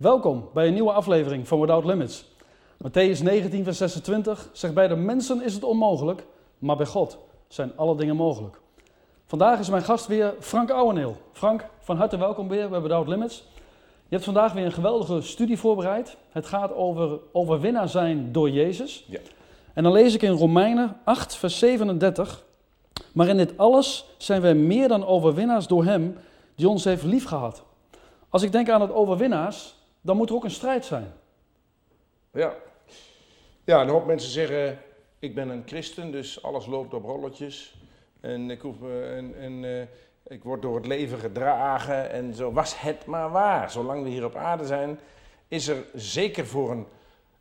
Welkom bij een nieuwe aflevering van Without Limits. Matthäus 19, vers 26 zegt: Bij de mensen is het onmogelijk, maar bij God zijn alle dingen mogelijk. Vandaag is mijn gast weer Frank Ouweneel. Frank, van harte welkom weer bij Without Limits. Je hebt vandaag weer een geweldige studie voorbereid. Het gaat over overwinnaar zijn door Jezus. Ja. En dan lees ik in Romeinen 8, vers 37. Maar in dit alles zijn wij meer dan overwinnaars door Hem die ons heeft liefgehad. Als ik denk aan het overwinnaars, dan moet er ook een strijd zijn. Ja. Ja, een hoop mensen zeggen, ik ben een christen, dus alles loopt op rolletjes. En ik, hoef, eh, en, en, eh, ik word door het leven gedragen en zo. Was het maar waar. Zolang we hier op aarde zijn, is er zeker voor een,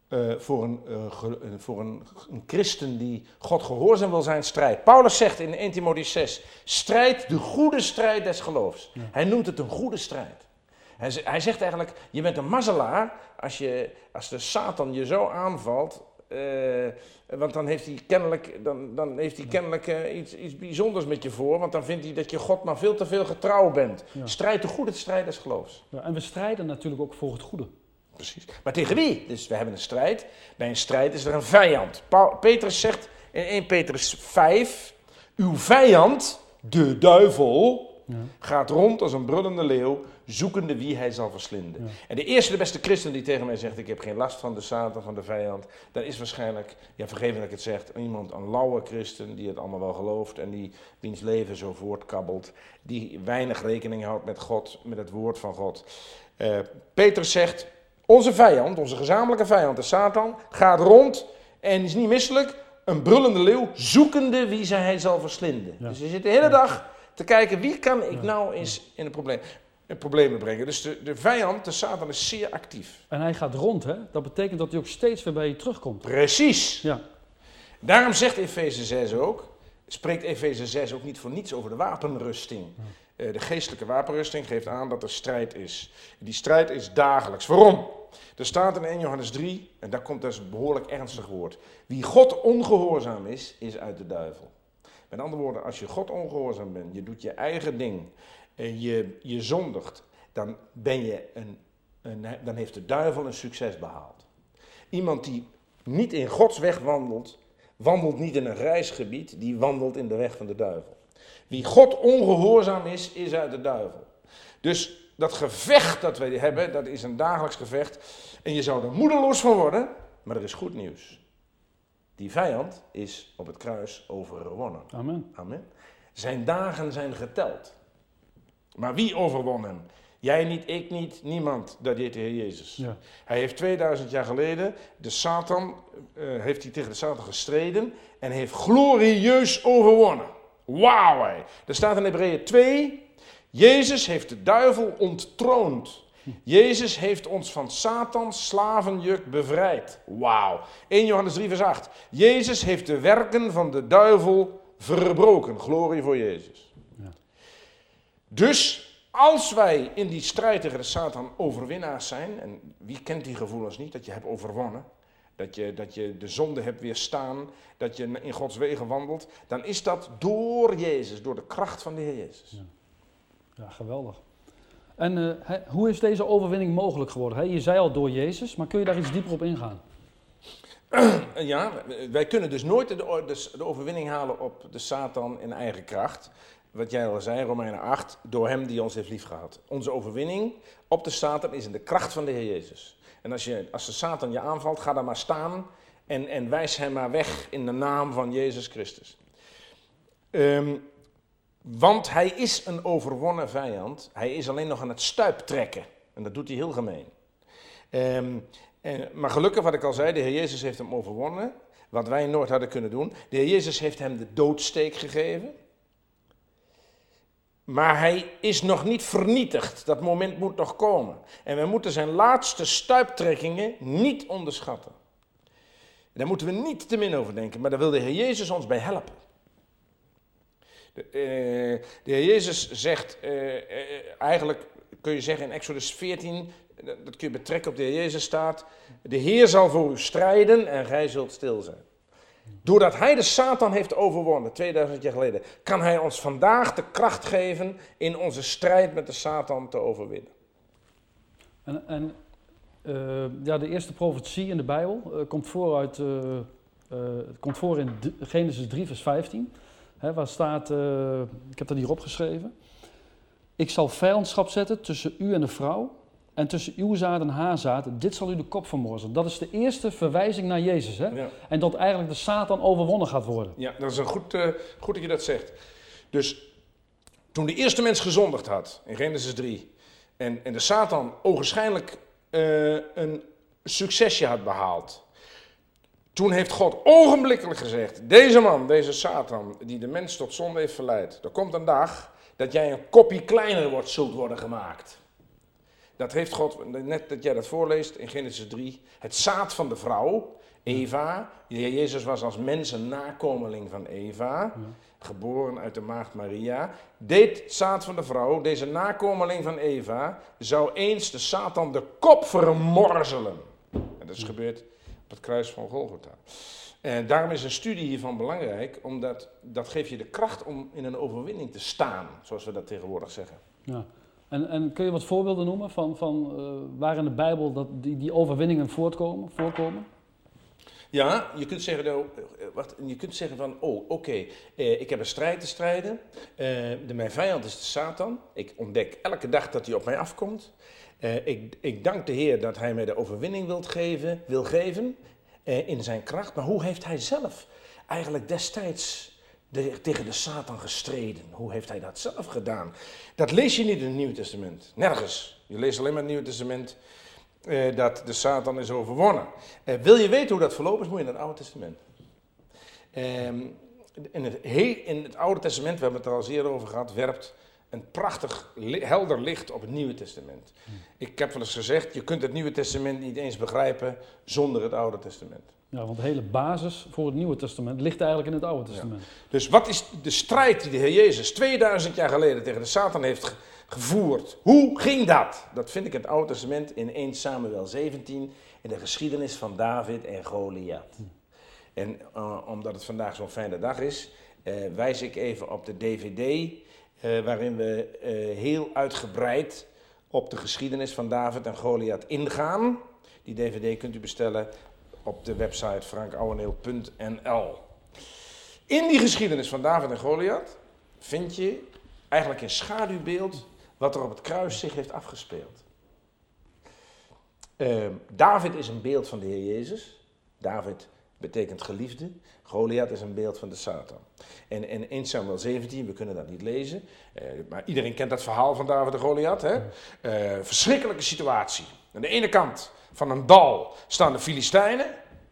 eh, voor een, ge- voor een, een christen die God gehoorzaam wil zijn, strijd. Paulus zegt in 1 Timotheüs 6, strijd de goede strijd des geloofs. Hij noemt het een goede strijd. Hij, hij zegt eigenlijk, je bent een mazzelaar als, je, als de Satan je zo aanvalt. eh, want dan heeft hij kennelijk, dan, dan heeft hij kennelijk eh, iets, iets bijzonders met je voor. Want dan vindt hij dat je God maar veel te veel getrouw bent. Ja. Strijd de goede strijd des geloofs. Ja, en we strijden natuurlijk ook voor het goede. Precies. Maar tegen wie? Dus we hebben een strijd. Bij een strijd is er een vijand. Paul- Petrus zegt in 1 Petrus 5: Uw vijand, de duivel, Ja. gaat rond als een brullende leeuw, zoekende wie hij zal verslinden. Ja. En de eerste, de beste christen die tegen mij zegt: Ik heb geen last van de Satan, van de vijand, dat is waarschijnlijk, ja, vergeef me dat ik het zeg, iemand, een lauwe christen die het allemaal wel gelooft en die wiens leven zo voortkabbelt, die weinig rekening houdt met God, met het woord van God. Eh Petrus zegt: Onze vijand, onze gezamenlijke vijand, de Satan, gaat rond en is niet misselijk. Een brullende leeuw, zoekende wie zij hij zal verslinden. Ja. Dus je zit de hele dag te kijken wie kan ik nou eens in een probleem, problemen brengen. Dus de, de vijand, de Satan, is zeer actief. En hij gaat rond, hè? Dat betekent dat hij ook steeds weer bij je terugkomt. Precies. Ja, Daarom zegt Efeze 6 ook, spreekt Efeze 6 ook niet voor niets over de wapenrusting. Eh, de geestelijke wapenrusting geeft aan dat er strijd is. Die strijd is dagelijks. Waarom? Er staat in 1 Johannes 3, en daar komt dus een behoorlijk ernstig woord. Wie God ongehoorzaam is, is uit de duivel. Met andere woorden, als je God ongehoorzaam bent, je doet je eigen ding, je, je zondigt, dan, ben je een, dan heeft de duivel een succes behaald. Iemand die niet in Gods weg wandelt, wandelt niet in een reisgebied, die wandelt in de weg van de duivel. Wie God ongehoorzaam is, is uit de duivel. Dus dat gevecht dat wij hebben, dat is een dagelijks gevecht. En je zou er moedeloos van worden, maar er is goed nieuws. Die vijand is op het kruis overwonnen. amen. Amen. Zijn dagen zijn geteld. Maar wie overwon hem? Jij niet, ik niet, niemand. Dat deed de Heer Jezus. Ja. Hij heeft 2000 jaar geleden de Satan, eh, heeft hij tegen de Satan gestreden en heeft glorieus overwonnen. Wauw! Er staat in Hebreeën 2, Jezus heeft de duivel onttroond. Jezus heeft ons van Satans slavenjuk bevrijd. Wauw. 1 Johannes 3 vers 8. Jezus heeft de werken van de duivel verbroken. Glorie voor Jezus. Ja. Dus als wij in die strijd tegen de Satan overwinnaars zijn, en wie kent die gevoelens niet, dat je hebt overwonnen, dat je, dat je de zonde hebt weerstaan, dat je in Gods wegen wandelt, dan is dat door Jezus, door de kracht van de Heer Jezus. Ja, geweldig. En eh, hoe is deze overwinning mogelijk geworden? Je zei al door Jezus, maar kun je daar iets dieper op ingaan? Ja, wij kunnen dus nooit de, de, overwinning halen op de Satan in eigen kracht. Wat jij al zei, Romeinen 8, door hem die ons heeft liefgehad. Onze overwinning op de Satan is in de kracht van de Heer Jezus. En als, je, als de Satan je aanvalt, ga dan maar staan en, en wijs hem maar weg in de naam van Jezus Christus. Ehm, want hij is een overwonnen vijand. Hij is alleen nog aan het stuiptrekken. En dat doet hij heel gemeen. Ehm, en, maar gelukkig, wat ik al zei, de Heer Jezus heeft hem overwonnen. Wat wij nooit hadden kunnen doen. De Heer Jezus heeft hem de doodsteek gegeven. Maar hij is nog niet vernietigd. Dat moment moet nog komen. En we moeten zijn laatste stuiptrekkingen niet onderschatten. Daar moeten we niet te min over denken. Maar daar wil de Heer Jezus ons bij helpen. De, eh, de Heer Jezus zegt, eh, eh, eigenlijk kun je zeggen in Exodus 14, dat kun je betrekken op de Heer Jezus staat, de Heer zal voor u strijden en gij zult stil zijn. Doordat hij de Satan heeft overwonnen, 2000 jaar geleden, kan hij ons vandaag de kracht geven in onze strijd met de Satan te overwinnen. En, en ja, de eerste profetie in de Bijbel komt, voor uit, komt voor in Genesis 3, vers 15. Hè, waar staat, ik heb dat hier opgeschreven. Ik zal vijandschap zetten tussen u en de vrouw en tussen uw zaad en haar zaad. Dit zal u de kop vermorzelen. Dat is de eerste verwijzing naar Jezus. Hè? Ja. En dat eigenlijk de Satan overwonnen gaat worden. Ja, dat is een goed, goed dat je dat zegt. Dus toen de eerste mens gezondigd had, in Genesis 3, en, en de Satan ogenschijnlijk uh, een succesje had behaald. Toen heeft God ogenblikkelijk gezegd: Deze man, deze Satan, die de mens tot zonde heeft verleid. Er komt een dag dat jij een kopje kleiner wordt, zult worden gemaakt. Dat heeft God, net dat jij dat voorleest in Genesis 3, het zaad van de vrouw, Eva. Jezus was als mens een nakomeling van Eva geboren uit de maagd Maria, deed zaad van de vrouw, deze nakomeling van Eva, zou eens de Satan de kop vermorzelen. En dat is gebeurd op het kruis van Golgotha. En daarom is een studie hiervan belangrijk, omdat dat geeft je de kracht om in een overwinning te staan, zoals we dat tegenwoordig zeggen. Ja. En, en kun je wat voorbeelden noemen van, van uh, waar in de Bijbel dat die, die overwinningen voortkomen, voorkomen? Ja, je kunt zeggen, nou, eh, wacht, je kunt zeggen van, oh oké, eh, ik heb een strijd te strijden. Eh, de, mijn vijand is de Satan. Ik ontdek elke dag dat hij op mij afkomt. Eh, ik, ik, dank de Heer dat hij mij de overwinning wilt geven, wil geven eh, in zijn kracht. Maar hoe heeft hij zelf eigenlijk destijds de, tegen de Satan gestreden? Hoe heeft hij dat zelf gedaan? Dat lees je niet in het Nieuwe Testament. Nergens. Je leest alleen maar het Nieuwe Testament eh, dat de Satan is overwonnen. Wil je weten hoe dat verlopen is, moet je naar het Oude Testament. Ehm, in, het, in, het, Oude Testament, we hebben het er al eerder over gehad, werpt een prachtig helder licht op het Nieuwe Testament. Ik heb wel eens gezegd, je kunt het Nieuwe Testament niet eens begrijpen zonder het Oude Testament. Ja, want de hele basis voor het Nieuwe Testament ligt eigenlijk in het Oude Testament. Dus wat is de strijd die de Heer Jezus 2000 jaar geleden tegen de Satan heeft gevoerd. Hoe ging dat? Dat vind ik in het Oude Testament in 1 Samuel 17 in de geschiedenis van David en Goliath. En uh, omdat het vandaag zo'n fijne dag is, uh, wijs ik even op de DVD uh, waarin we heel uitgebreid op de geschiedenis van David en Goliath ingaan. Die DVD kunt u bestellen op de website frankouweneel.nl. In die geschiedenis van David en Goliath vind je eigenlijk een schaduwbeeld wat er op het kruis zich heeft afgespeeld. Uh, David is een beeld van de Heer Jezus. David betekent geliefde. Goliath is een beeld van de Satan. En, in 1 Samuel 17, we kunnen dat niet lezen, uh, maar iedereen kent dat verhaal van David en Goliath. Hè? Uh, verschrikkelijke situatie. Aan de ene kant van een dal staan de Filistijnen,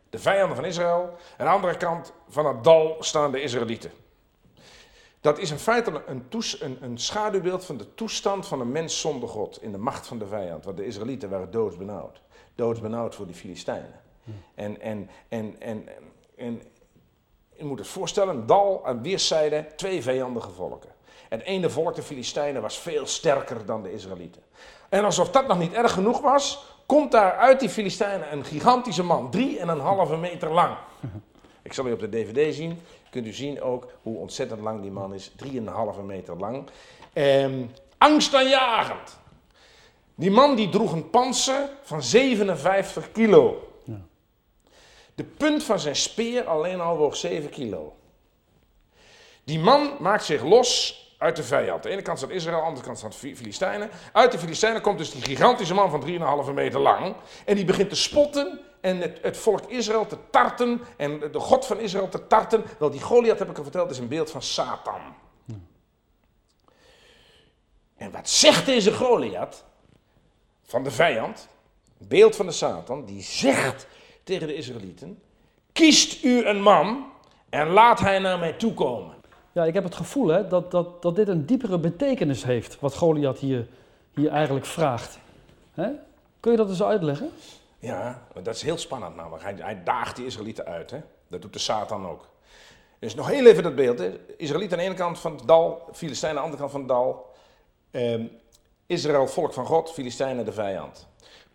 de vijanden van Israël. Aan de andere kant van het dal staan de Israëlieten. Dat is in feite een, een, een, schaduwbeeld van de toestand van een mens zonder God in de macht van de vijand. Want de Israëlieten waren doodsbenauwd. Doodsbenauwd voor die Filistijnen. En, en, en, en, en je moet het voorstellen, een dal aan weerszijden, twee vijandige volken. Het ene volk, de Filistijnen, was veel sterker dan de Israëlieten. En alsof dat nog niet erg genoeg was, komt daar uit die Filistijnen een gigantische man, drie en een halve meter lang. Ik zal u op de dvd zien kunt u zien ook hoe ontzettend lang die man is. 3,5 meter lang. Ehm, angstaanjagend. Die man die droeg een panzer van 57 kilo. De punt van zijn speer alleen al woog 7 kilo. Die man maakt zich los uit de vijand. De ene kant staat Israël, de andere kant staat Filistijnen. Uit de Filistijnen komt dus die gigantische man van 3,5 meter lang. En die begint te spotten en het, het, volk Israël te tarten en de God van Israël te tarten. Wel, die Goliath, heb ik al verteld, is een beeld van Satan. En wat zegt deze Goliath van de vijand, beeld van de Satan, die zegt tegen de Israëlieten, kiest u een man en laat hij naar mij toe komen. Ja, ik heb het gevoel hè, dat, dat, dat dit een diepere betekenis heeft, wat Goliath hier, hier eigenlijk vraagt. Hè? Kun je dat eens uitleggen? Ja, dat is heel spannend namelijk. Hij, hij daagt die Israëlieten uit. Hè? Dat doet de Satan ook. Dus nog heel even dat beeld. Hè? Israëlieten aan de ene kant van het dal, Filistijnen aan de andere kant van het dal. Ehm, Israël, volk van God, Filistijnen de vijand.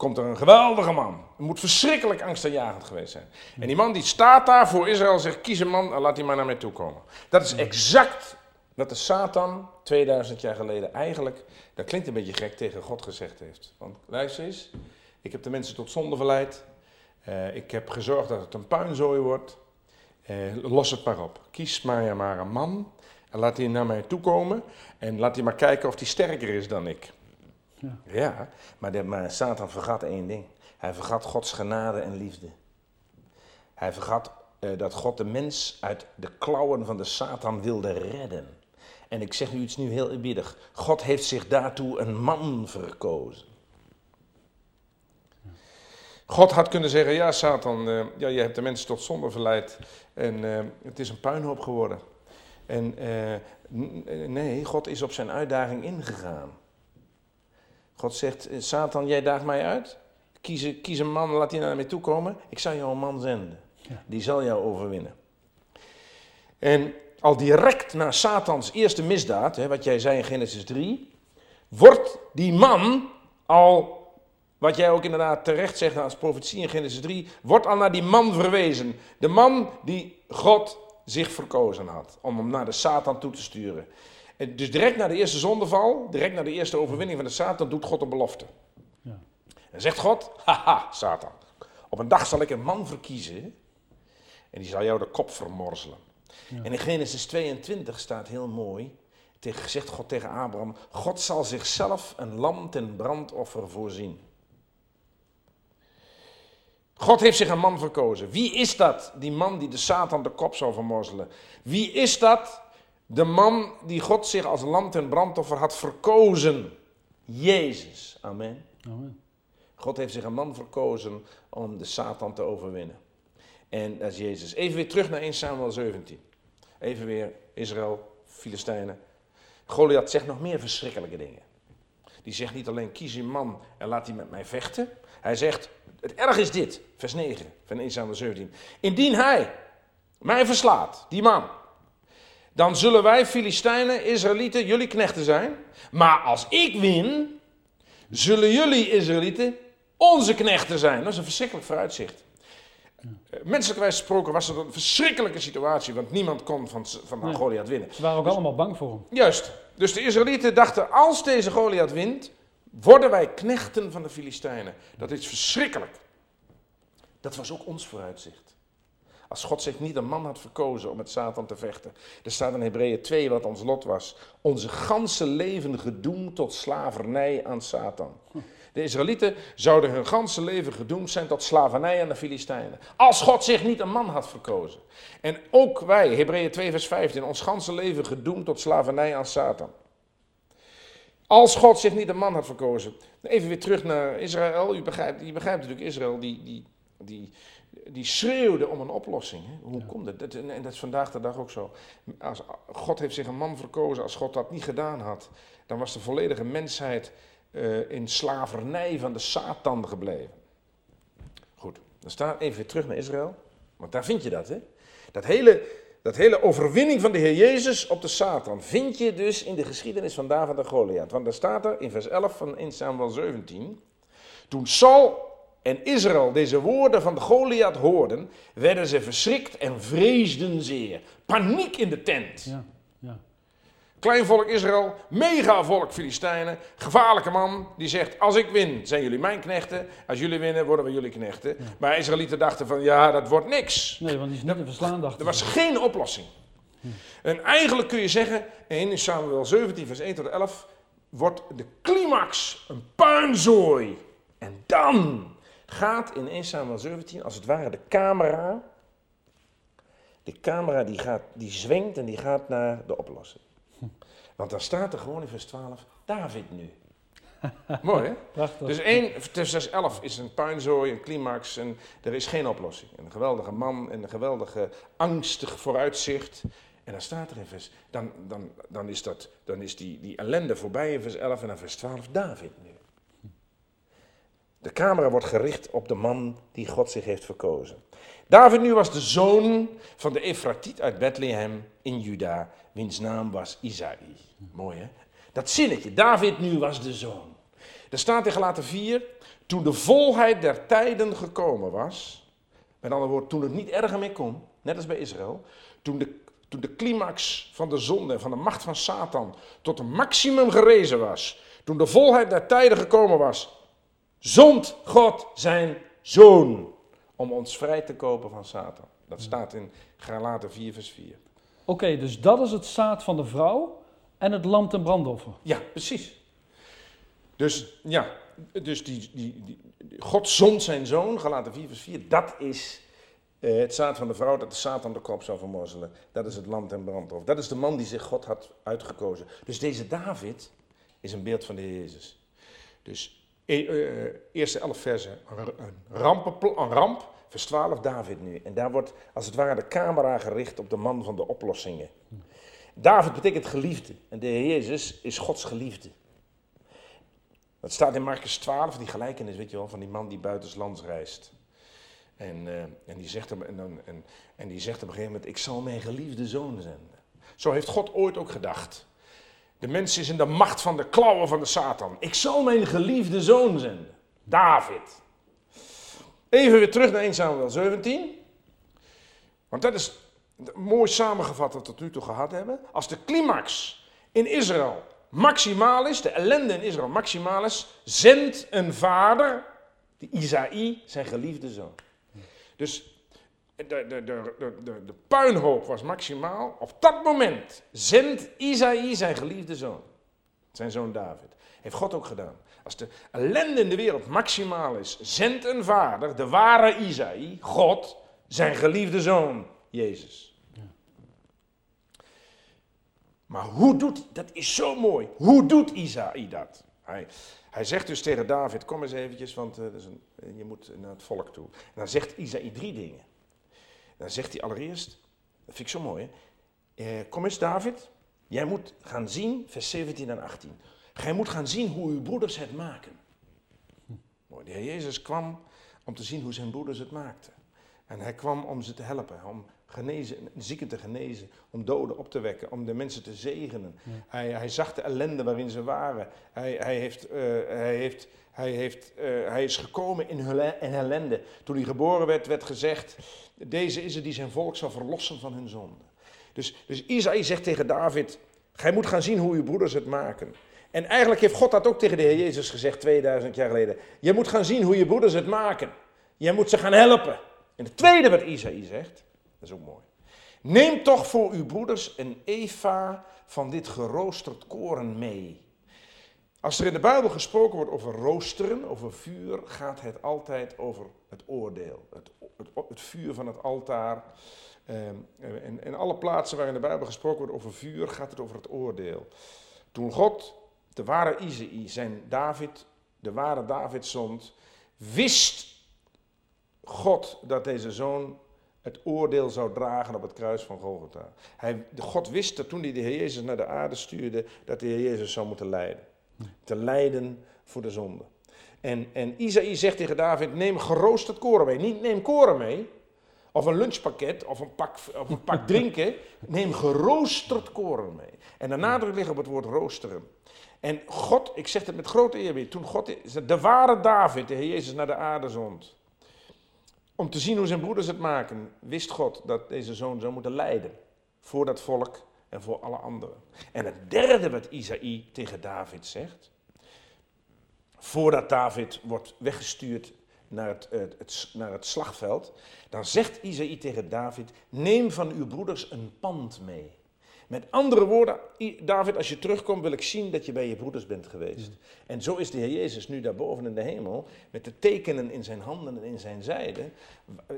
Komt er een geweldige man. Het moet verschrikkelijk angstaanjagend geweest zijn. En die man die staat daar voor Israël zegt, kies een man en laat die maar naar mij toe komen. Dat is exact wat de Satan 2000 jaar geleden eigenlijk, dat klinkt een beetje gek, tegen God gezegd heeft. Want luister eens, Ik heb de mensen tot zonde verleid. Eh, ik heb gezorgd dat het een puinzooi wordt. Eh, los het maar op. Kies maar, maar een man en laat hij naar mij toe komen. En laat hij maar kijken of hij sterker is dan ik. Ja. Ja, maar, de, Satan vergat één ding. Hij vergat Gods genade en liefde. Hij vergat eh, dat God de mens uit de klauwen van de Satan wilde redden. En ik zeg u iets nu heel eerbiedig. God heeft zich daartoe een man verkozen. God had kunnen zeggen, ja Satan, eh, ja, je hebt de mensen tot zonde verleid en eh, het is een puinhoop geworden. En nee, God is op zijn uitdaging ingegaan. God zegt, eh, Satan, jij daagt mij uit. Kies, een- kies een man, laat die naar mij toe komen. Ik zal jou een man zenden. Ja. Die zal jou overwinnen. En al direct na Satans eerste misdaad, hè, wat jij zei in Genesis 3, wordt die man al, wat jij ook inderdaad terecht zegt als profetie in Genesis 3, wordt al naar die man verwezen. De man die God zich verkozen had, om hem naar de Satan toe te sturen. En dus direct na de eerste zondeval, direct na de eerste overwinning van de Satan, doet God een belofte. Ja. En zegt God, haha, Satan, op een dag zal ik een man verkiezen en die zal jou de kop vermorzelen. En in Genesis 22 staat heel mooi, tegen, zegt God tegen Abraham, God zal zichzelf een lam ten brandoffer voorzien. God heeft zich een man verkozen. Wie is dat, die man die de Satan de kop zou vermorzelen? Wie is dat, de man die God zich als lam ten brandoffer had verkozen? Jezus. Amen. Amen. God heeft zich een man verkozen om de Satan te overwinnen. En dat is Jezus. Even weer terug naar 1 Samuel 17. Even weer Israël, Filistijnen. Goliath zegt nog meer verschrikkelijke dingen. Die zegt niet alleen kies een man en laat hij met mij vechten. Hij zegt, het erg is dit, vers 9 van 1 Samuel 17. Indien hij mij verslaat, die man, dan zullen wij Filistijnen, Israëlieten, jullie knechten zijn. Maar als ik win, zullen jullie Israëlieten onze knechten zijn. Dat is een verschrikkelijk vooruitzicht. Eh, Menselijk wijze gesproken was het een verschrikkelijke situatie, want niemand kon van, van Nee. Goliath winnen. Ze waren ook allemaal bang voor hem. Juist. Dus de Israëlieten dachten, als deze Goliath wint, worden wij knechten van de Filistijnen. Dat is verschrikkelijk. Dat was ook ons vooruitzicht. Als God zich niet een man had verkozen om met Satan te vechten. Er staat in Hebreeën 2 wat ons lot was. Onze ganse leven gedoemd tot slavernij aan Satan. De Israëlieten zouden hun ganse leven gedoemd zijn tot slavernij aan de Filistijnen. Als God zich niet een man had verkozen. En ook wij, Hebreeën 2 vers 15, ons ganse leven gedoemd tot slavernij aan Satan. Als God zich niet een man had verkozen. Even weer terug naar Israël. U begrijpt, je begrijpt natuurlijk Israël, die, die, die, die schreeuwde om een oplossing. Hè? Hoe komt het? Dat, en dat is vandaag de dag ook zo. Als God heeft zich een man verkozen, als God dat niet gedaan had, dan was de volledige mensheid eh, in slavernij van de Satan gebleven. Goed, dan staan even weer terug naar Israël. Want daar vind je dat, hè? Dat hele, dat hele overwinning van de Heer Jezus op de Satan vind je dus in de geschiedenis van David en Goliath. Want daar staat er in vers 11 van 1 Samuel 17. Toen Saul en Israël deze woorden van de Goliath hoorden, werden ze verschrikt en vreesden zeer. Paniek in de tent. Ja, ja. Klein volk Israël, mega volk Filistijnen, gevaarlijke man die zegt: Als ik win, zijn jullie mijn knechten. Als jullie winnen, worden we jullie knechten. Maar Israëlieten dachten: van ja, dat wordt niks. Nee, want die is niet te verslaan, Er was geen oplossing. En eigenlijk kun je zeggen, in Samuel 17, vers 1 tot 11, wordt de climax een puinzooi. En dan gaat in 1 Samuel 17, als het ware, de camera. De camera die, gaat, die zwengt en die gaat naar de oplossing. Want dan staat er gewoon in vers 12, David nu. Mooi hè? Prachtig. Dus 1, vers 11 is een puinzooi, een climax en er is geen oplossing. Een geweldige man en een geweldige angstig vooruitzicht. En dan staat er in vers, dan, dan, dan is, dat, dan is die, die ellende voorbij in vers 11 en dan vers 12, David nu. De camera wordt gericht op de man die God zich heeft verkozen. David nu was de zoon van de Efratiet uit Bethlehem in Juda, wiens naam was Isaï. Mooi hè? Dat zinnetje, David nu was de zoon. Er staat in Galaten 4, toen de volheid der tijden gekomen was, met andere woorden, toen het niet erger meer kon, net als bij Israël, toen de, toen de climax van de zonde van de macht van Satan tot een maximum gerezen was, toen de volheid der tijden gekomen was, zond God zijn zoon om ons vrij te kopen van Satan. Dat staat in Galaten 4 vers 4. Oké, dus dat is het zaad van de vrouw en het lam ten brandoffer. Ja, precies. Dus ja, dus die, die, die, God zond zijn zoon, Galaten 4 vers 4, dat is eh, het zaad van de vrouw dat de Satan de kop zou vermorzelen. Dat is het lam ten brandoffer. Dat is de man die zich God had uitgekozen. Dus deze David is een beeld van de Heer Jezus. Dus eh, eh, eerste elf versen, een, ramp, vers 12 David nu. En daar wordt als het ware de camera gericht op de man van de oplossingen. David betekent geliefde en de Heer Jezus is Gods geliefde. Dat staat in Marcus 12, die gelijkenis, weet je wel, van die man die buitenslands reist. En, eh, en, die zegt en, en, en die zegt op een gegeven moment, ik zal mijn geliefde zoon zenden. Zo heeft God ooit ook gedacht. De mens is in de macht van de klauwen van de Satan. Ik zal mijn geliefde zoon zenden. David. Even weer terug naar 1 Samuel 17. Want dat is mooi samengevat wat we tot nu toe gehad hebben. Als de climax in Israël maximaal is, de ellende in Israël maximaal is, zendt een vader, de Isaïe, zijn geliefde zoon. Dus de, de, de, de, de, puinhoop was maximaal. Op dat moment zendt Isaïe zijn geliefde zoon. Zijn zoon David. Heeft God ook gedaan. Als de ellende in de wereld maximaal is, zendt een vader, de ware Isaïe, God, zijn geliefde zoon, Jezus. Maar hoe doet, dat is zo mooi, hoe doet Isaïe dat? Hij, hij zegt dus tegen David, kom eens eventjes, want uh, is een, je moet naar het volk toe. En dan zegt Isaïe drie dingen. Dan zegt hij allereerst, dat vind ik zo mooi, hè? Eh, kom eens David, jij moet gaan zien, vers 17 en 18. Gij moet gaan zien hoe uw broeders het maken. Mooi, de Heer Jezus kwam om te zien hoe zijn broeders het maakten. En hij kwam om ze te helpen, om genezen, zieken te genezen, om doden op te wekken, om de mensen te zegenen. Ja. Hij, hij, zag de ellende waarin ze waren. Hij, hij, heeft, uh, hij, heeft, hij, heeft, uh, hij is gekomen in, in ellende. Toen hij geboren werd, werd gezegd, deze is het die zijn volk zal verlossen van hun zonde. Dus, dus Isaïe zegt tegen David, gij moet gaan zien hoe uw broeders het maken. En eigenlijk heeft God dat ook tegen de Heer Jezus gezegd 2000 jaar geleden. Je moet gaan zien hoe je broeders het maken. Je moet ze gaan helpen. En het tweede wat Isaïe zegt, dat is ook mooi. Neem toch voor uw broeders een eva van dit geroosterd koren mee. Als er in de Bijbel gesproken wordt over roosteren, over vuur, gaat het altijd over het oordeel. Het, het, het vuur van het altaar. En in, in alle plaatsen waar in de Bijbel gesproken wordt over vuur, gaat het over het oordeel. Toen God, de ware Isaïe, zijn David, de ware David zond, wist God dat deze zoon het oordeel zou dragen op het kruis van Golgotha. Hij, God wist dat toen hij de Heer Jezus naar de aarde stuurde, dat de Heer Jezus zou moeten lijden. Te lijden voor de zonde. En, en Isaïe zegt tegen David, neem geroosterd koren mee. Niet neem koren mee, of een lunchpakket, of een pak, of een pak drinken. Neem geroosterd koren mee. En de nadruk ligt op het woord roosteren. En God, ik zeg het met grote eerbied, toen God, de ware David, de Heer Jezus, naar de aarde zond om te zien hoe zijn broeders het maken, wist God dat deze zoon zou moeten lijden. Voor dat volk en voor alle anderen. En het derde wat Isaïe tegen David zegt. Voordat David wordt weggestuurd naar het, het, naar het slagveld. Dan zegt Isaïe tegen David: Neem van uw broeders een pand mee. Met andere woorden, David, als je terugkomt, wil ik zien dat je bij je broeders bent geweest. Mm. En zo is de Heer Jezus nu daarboven in de hemel, met de tekenen in zijn handen en in zijn zijde.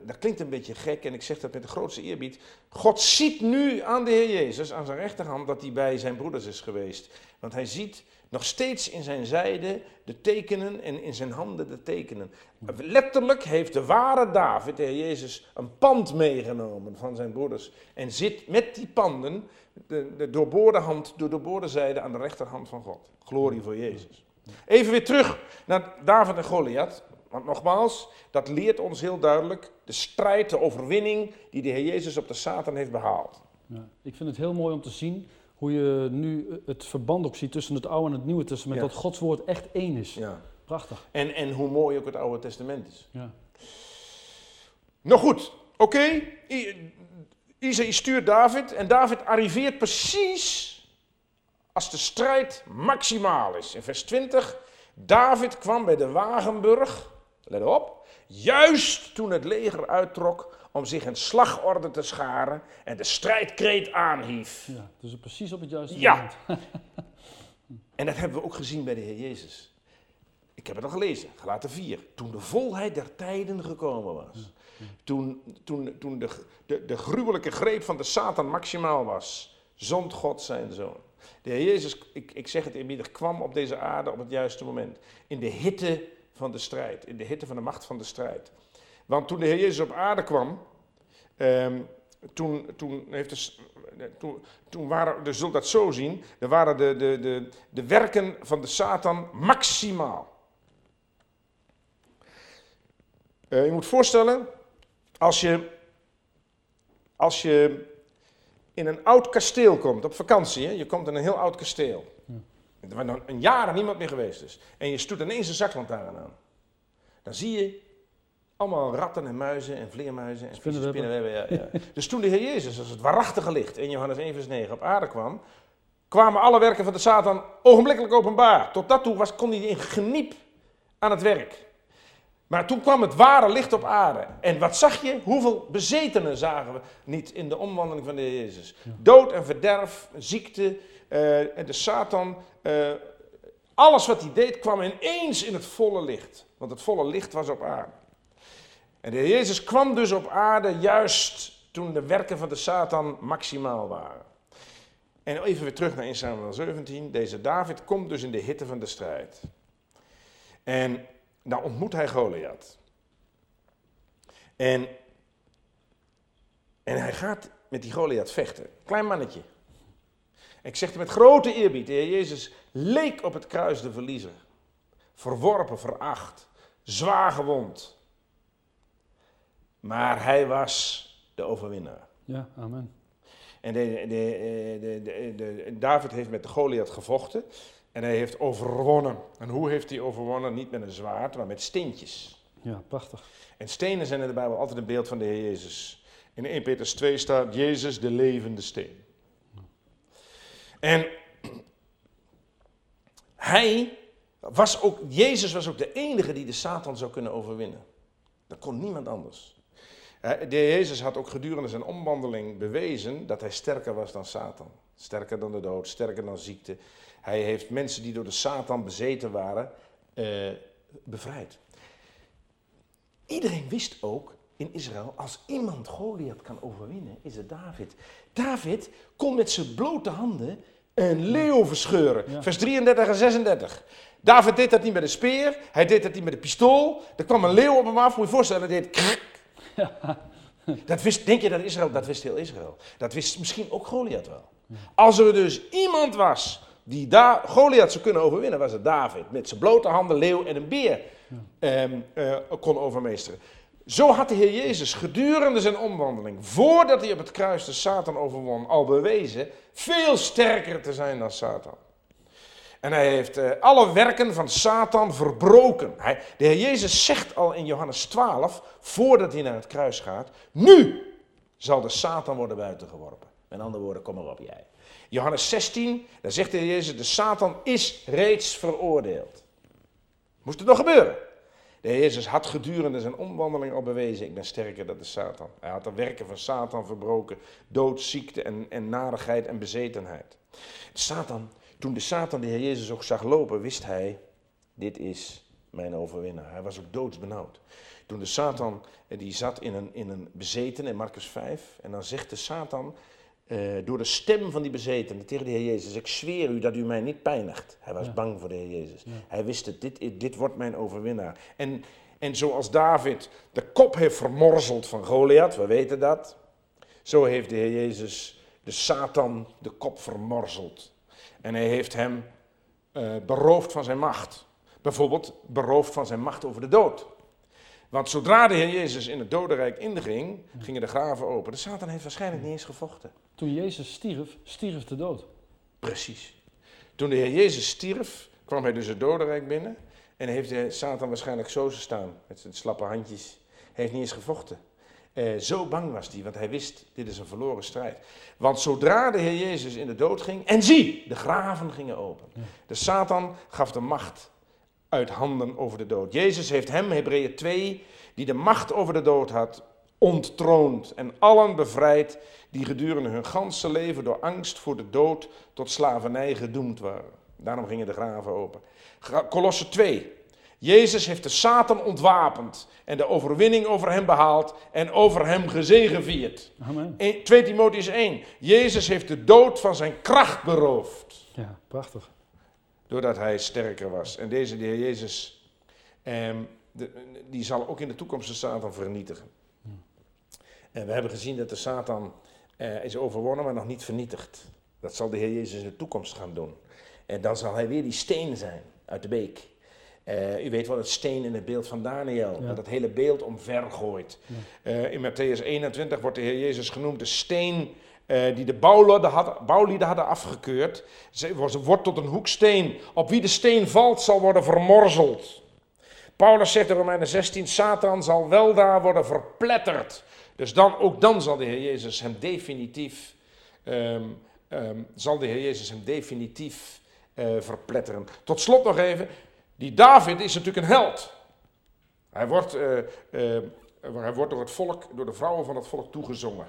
Dat klinkt een beetje gek en ik zeg dat met de grootste eerbied. God ziet nu aan de Heer Jezus, aan zijn rechterhand, dat hij bij zijn broeders is geweest. Want hij ziet nog steeds in zijn zijde de tekenen en in zijn handen de tekenen. Letterlijk heeft de ware David, de Heer Jezus, een pand meegenomen van zijn broeders. En zit met die panden, de, de doorboorde hand, de doorboorde zijde aan de rechterhand van God. Glorie voor Jezus. Even weer terug naar David en Goliath. Want nogmaals, dat leert ons heel duidelijk de strijd, de overwinning die de Heer Jezus op de Satan heeft behaald. Ja, ik vind het heel mooi om te zien hoe je nu het verband ook ziet tussen het Oude en het Nieuwe Testament. Ja. Dat Gods woord echt één is. Ja. Prachtig. En, en hoe mooi ook het Oude Testament is. Ja. Nou goed, oké. Okay. Isaïe stuurt David en David arriveert precies als de strijd maximaal is. In vers 20, David kwam bij de Wagenburg, let op, juist toen het leger uittrok om zich in slagorde te scharen en de strijdkreet aanhief. Ja, dus precies op het juiste Ja. moment. En dat hebben we ook gezien bij de Heer Jezus. Ik heb het al gelezen, gelaten 4. Toen de volheid der tijden gekomen was. Toen, toen, toen de, de, de gruwelijke greep van de Satan maximaal was. Zond God zijn zoon. De Heer Jezus, ik, ik zeg het eerbiedig, kwam op deze aarde op het juiste moment. In de hitte van de strijd. In de hitte van de macht van de strijd. Want toen de Heer Jezus op aarde kwam, ehm, toen, toen, heeft de, toen, toen waren, dus zult dat zo zien, er waren de, de, de, de werken van de Satan maximaal. Eh, je moet voorstellen, als je, als je in een oud kasteel komt, op vakantie, hè, je komt in een heel oud kasteel, waar dan een jaar niemand meer geweest is, en je stoet ineens een zaklantaarn aan, dan zie je allemaal ratten en muizen en vleermuizen en spinnenwebben. Ja, ja. dus toen de Heer Jezus als het waarachtige licht in Johannes 1 vers 9 op aarde kwam, kwamen alle werken van de Satan ogenblikkelijk openbaar. Tot dat toe was, kon hij in geniep aan het werk. Maar toen kwam het ware licht op aarde. En wat zag je? Hoeveel bezetenen zagen we niet in de omwandeling van de Heer Jezus? Dood en verderf, ziekte eh, en de Satan. eh, alles wat hij deed kwam ineens in het volle licht. Want het volle licht was op aarde. En de Heer Jezus kwam dus op aarde juist toen de werken van de Satan maximaal waren. En even weer terug naar 1 Samuel 17. Deze David komt dus in de hitte van de strijd. En dan ontmoet hij Goliath. En, en hij gaat met die Goliath vechten. Klein mannetje. Ik zeg het met grote eerbied. De Heer Jezus leek op het kruis de verliezer. Verworpen, veracht, zwaar gewond. Maar hij was de overwinnaar. Ja, amen. En de, de, de, de, de- David heeft met de Goliath gevochten en hij heeft overwonnen. En hoe heeft hij overwonnen? Niet met een zwaard, maar met steentjes. Ja, prachtig. En stenen zijn in de Bijbel altijd een beeld van de Heer Jezus. In 1 Petrus 2 staat Jezus de levende steen. En hij was ook, Jezus was ook de enige die de Satan zou kunnen overwinnen. Dat kon niemand anders. De Heer Jezus had ook gedurende zijn omwandeling bewezen dat hij sterker was dan Satan. Sterker dan de dood, sterker dan ziekte. Hij heeft mensen die door de Satan bezeten waren, eh, bevrijd. Iedereen wist ook in Israël, als iemand Goliath kan overwinnen, is het David. David kon met zijn blote handen een leeuw verscheuren. Ja. Vers 33 en 36. David deed dat niet met een speer, hij deed dat niet met een pistool. Er kwam een leeuw op hem af, moet je je voorstellen, hij deed krak. Dat wist, denk je dat Israël, dat wist heel Israël. Dat wist misschien ook Goliath wel. Als er dus iemand was die da Goliath zou kunnen overwinnen, was het David. Met zijn blote handen, leeuw en een beer ehm, eh, kon overmeesteren. Zo had de Heer Jezus gedurende zijn omwandeling, voordat hij op het kruis de Satan overwon, al bewezen veel sterker te zijn dan Satan. En hij heeft eh, alle werken van Satan verbroken. Hij, de Heer Jezus zegt al in Johannes 12, voordat hij naar het kruis gaat, nu zal de Satan worden buitengeworpen. Met andere woorden, kom maar op jij. Johannes 16, daar zegt de Jezus, de Satan is reeds veroordeeld. Moest het nog gebeuren? De Heer Jezus had gedurende zijn omwandeling al bewezen, ik ben sterker dan de Satan. Hij had de werken van Satan verbroken, dood, ziekte en, en narigheid en bezetenheid. Satan, toen de Satan de Heer Jezus ook zag lopen, wist hij, dit is mijn overwinnaar. Hij was ook doodsbenauwd. Toen de Satan, eh, die zat in een, in een bezeten in Marcus 5, en dan zegt de Satan eh, door de stem van die bezetene tegen de Heer Jezus, ik zweer u dat u mij niet pijnigt. Hij was Ja. bang voor de Heer Jezus. Hij wist het, dit, dit wordt mijn overwinnaar. En, en zoals David de kop heeft vermorzeld van Goliath, we weten dat, zo heeft de Heer Jezus de Satan de kop vermorzeld. En hij heeft hem eh, beroofd van zijn macht. Bijvoorbeeld beroofd van zijn macht over de dood. Want zodra de Heer Jezus in het dodenrijk inging, gingen de graven open. De Satan heeft waarschijnlijk niet eens gevochten. Toen Jezus stierf, stierf de dood. Precies. Toen de Heer Jezus stierf, kwam hij dus het dodenrijk binnen. En heeft de Satan waarschijnlijk zo staan, met zijn slappe handjes. Hij heeft niet eens gevochten. Eh, zo bang was hij, want hij wist, dit is een verloren strijd. Want zodra de Heer Jezus in de dood ging, en zie, de graven gingen open. De Satan gaf de macht uit handen over de dood. Jezus heeft hem, Hebreeën 2, die de macht over de dood had, onttroond en allen bevrijd die gedurende hun ganse leven door angst voor de dood tot slavernij gedoemd waren. Daarom gingen de graven open. Kolosse 2. Jezus heeft de Satan ontwapend en de overwinning over hem behaald en over hem gezegevierd. Amen. 2 Timotheus 1. Jezus heeft de dood van zijn kracht beroofd. Ja, prachtig. Doordat hij sterker was. En deze de Heer Jezus, eh, de, die zal ook in de toekomst de Satan vernietigen. En we hebben gezien dat de Satan eh, is overwonnen, maar nog niet vernietigd. Dat zal de Heer Jezus in de toekomst gaan doen. En dan zal hij weer die steen zijn uit de beek. Uh, u weet wel het steen in het beeld van Daniel, dat het hele beeld omvergooit. Ja. Uh, in Matthäus 21 wordt de Heer Jezus genoemd de steen uh, die de bouwlieden, had, bouwlieden hadden afgekeurd. Ze wordt tot een hoeksteen. Op wie de steen valt zal worden vermorzeld. Paulus zegt in Romeinen 16, Satan zal wel daar worden verpletterd. Dus dan, ook dan zal de Heer Jezus hem definitief, um, um, zal de Heer Jezus hem definitief verpletteren. Tot slot nog even, die David is natuurlijk een held. Hij wordt, uh, uh, hij wordt door het volk, door de vrouwen van het volk toegezongen.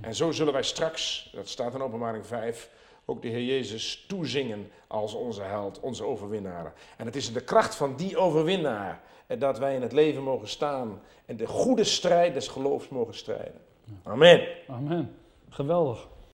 En zo zullen wij straks, dat staat in openbaring 5, ook de Heer Jezus toezingen als onze held, onze overwinnaar. En het is in de kracht van die overwinnaar dat wij in het leven mogen staan en de goede strijd des geloofs mogen strijden. Amen. Amen. Geweldig.